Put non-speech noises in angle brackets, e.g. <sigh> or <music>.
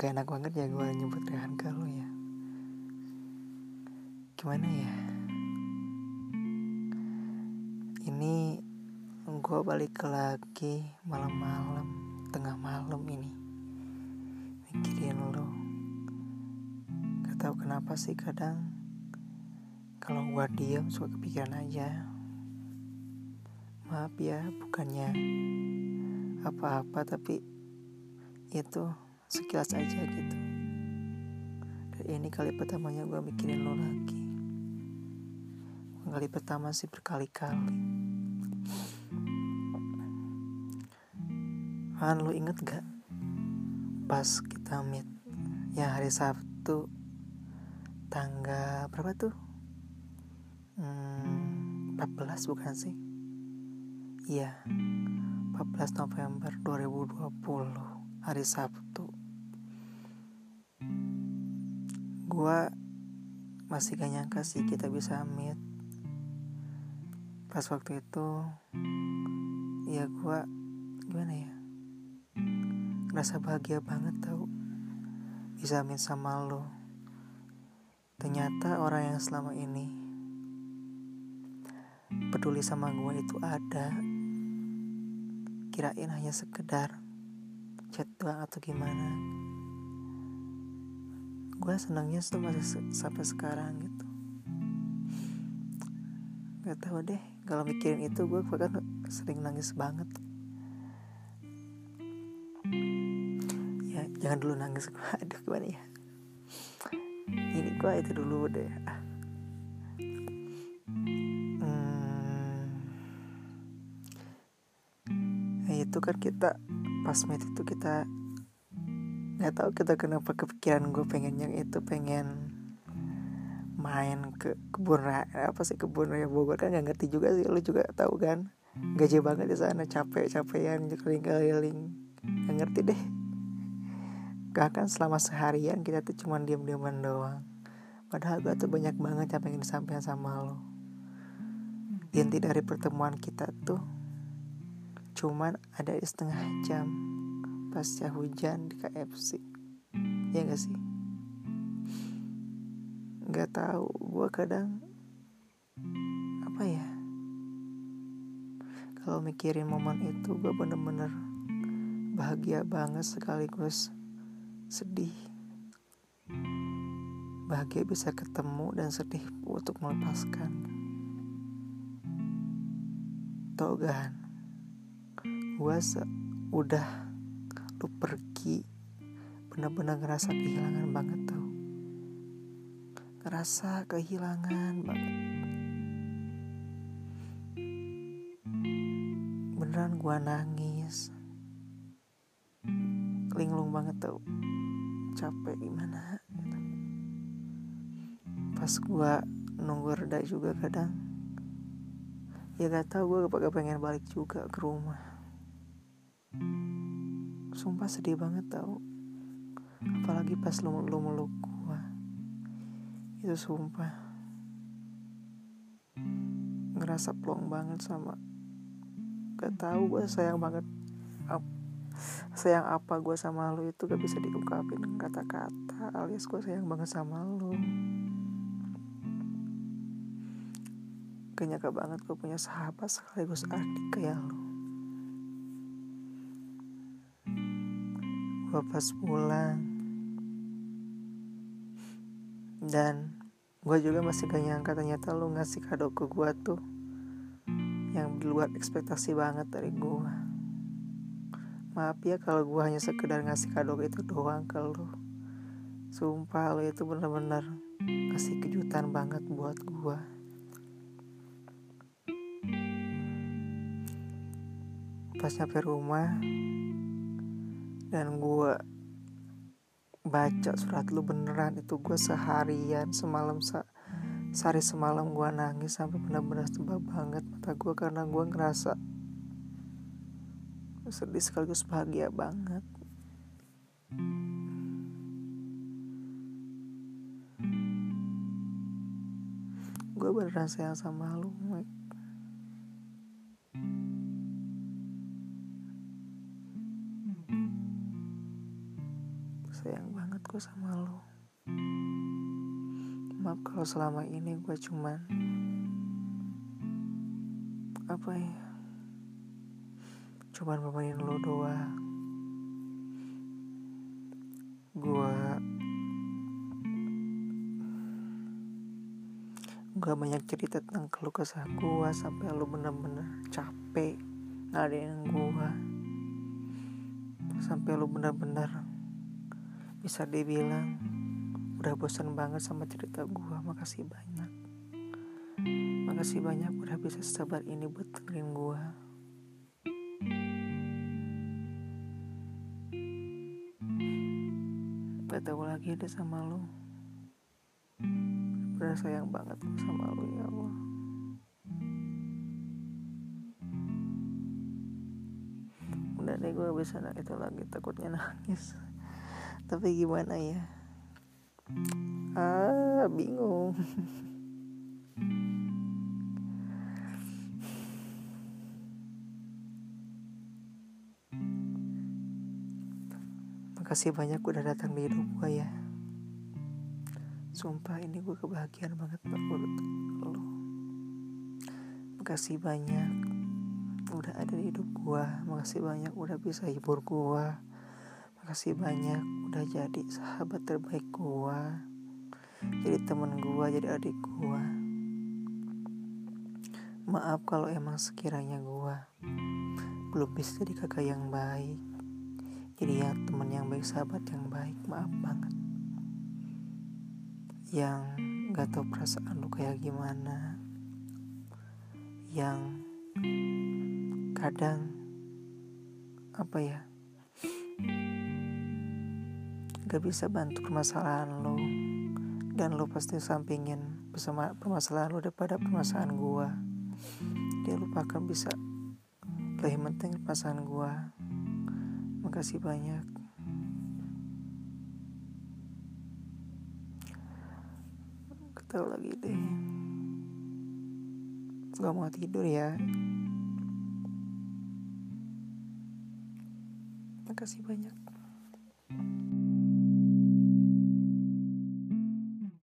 gak enak banget ya gue nyebut Rehan ke lu ya. Gimana ya? Ini gue balik lagi malam-malam Tengah malam ini. Mikirin lu. Gak tau kenapa sih kadang Kalau gue diem suka kepikiran aja. Maaf ya bukannya apa-apa tapi itu sekilas aja gitu. Dan ini kali pertamanya gue mikirin lo lagi. Kali pertama sih berkali-kali. Han lo inget gak pas kita meet? Ya hari Sabtu tanggal berapa tuh? Hmm, 14 bukan sih? Iya 14 November 2020 hari Sabtu gue masih gak nyangka sih kita bisa meet. Pas waktu itu ya gue gimana ya ngerasa bahagia banget tau bisa meet sama lo. Ternyata orang yang selama ini peduli sama gue itu ada. Kirain hanya sekedar chat doang atau gimana gue senangnya tuh masih sampai sekarang gitu. Gak tahu deh kalau mikirin itu gue bahkan sering nangis banget. Ya jangan dulu nangis gue <laughs> aduh gimana ya? Ini gue itu dulu deh. Hmm, ya itu kan kita pas meet itu kita nggak tahu kita kenapa kepikiran gue pengen yang itu pengen main ke kebun raya apa sih kebun raya Bogor. Kan nggak ngerti juga sih lu juga tahu kan? Gaji banget di sana capek capean keliling keliling nggak ngerti deh. Gak kan selama seharian kita tuh cuma diam diaman doang. Padahal gue tuh banyak banget yang pengen disampaikan sama lo inti dari pertemuan kita tuh cuman ada di setengah jam pasca hujan di KFC ya gak sih? Nggak tahu. Gue kadang apa ya? Kalau mikirin momen itu gue bener-bener bahagia banget sekaligus sedih. Bahagia bisa ketemu dan sedih untuk melepaskan. Tau kan gue udah lu pergi bener-bener ngerasa kehilangan banget tau ngerasa kehilangan banget. Beneran gua nangis. Linglung banget tau capek gimana pas gua nunggu reda juga kadang. Ya gak tau gue pengen balik juga ke rumah sumpah sedih banget tau. Apalagi pas lu, lu meluk gua. Itu sumpah. Ngerasa plong banget sama gak tahu gue sayang banget ap, sayang apa gue sama lu itu gak bisa diungkapin kata-kata alias gue sayang banget sama lu. Kenyaka banget gue punya sahabat sekaligus adik kayak lu pas pulang. Dan gue juga masih gak nyangka ternyata lu ngasih kado ke gue tuh yang di luar ekspektasi banget dari gue maaf ya kalau gue hanya sekedar ngasih kado itu doang ke lu. Sumpah lu itu bener-bener kasih kejutan banget buat gue pas nyampe rumah dan gue baca surat lu beneran itu gue seharian semalam se sehari semalam gue nangis sampai benar-benar tebal banget mata gue karena gue ngerasa sedih sekaligus bahagia banget. Gue beneran sayang sama lu Mike sayang banget gue sama lo. Maaf kalau selama ini gue cuman apa ya cuman bebanin lo doang. Gue gak banyak cerita tentang keluh kesah gue sampai lo bener-bener capek ngadain gue sampai lo bener-bener bisa dibilang udah bosan banget sama cerita gue makasih banyak. Makasih banyak udah bisa sabar ini buat dengerin gue Gak tahu lagi deh sama lo Bener sayang banget sama lo ya Allah. Udah deh gue bisa itu lagi takutnya nangis Tapi gimana ya? Ah bingung. Makasih banyak udah datang di hidup gue ya. Sumpah ini gue kebahagiaan banget menurut lo Makasih banyak udah ada di hidup gue Makasih banyak udah bisa hibur gue Makasih banyak udah jadi sahabat terbaik gue Jadi temen gue, jadi adik gue Maaf kalau emang sekiranya gue Belum bisa jadi kakak yang baik. Jadi ya teman yang baik sahabat yang baik maaf banget. Yang gak tau perasaan lu kayak gimana. Yang kadang apa ya gak bisa bantu permasalahan lo dan lo pasti sampingin bersama permasalahan lo daripada permasalahan gua dia lupakan bisa lebih penting permasalahan gua Makasih banyak. Ketahu lagi deh. Gak mau tidur ya. Makasih banyak.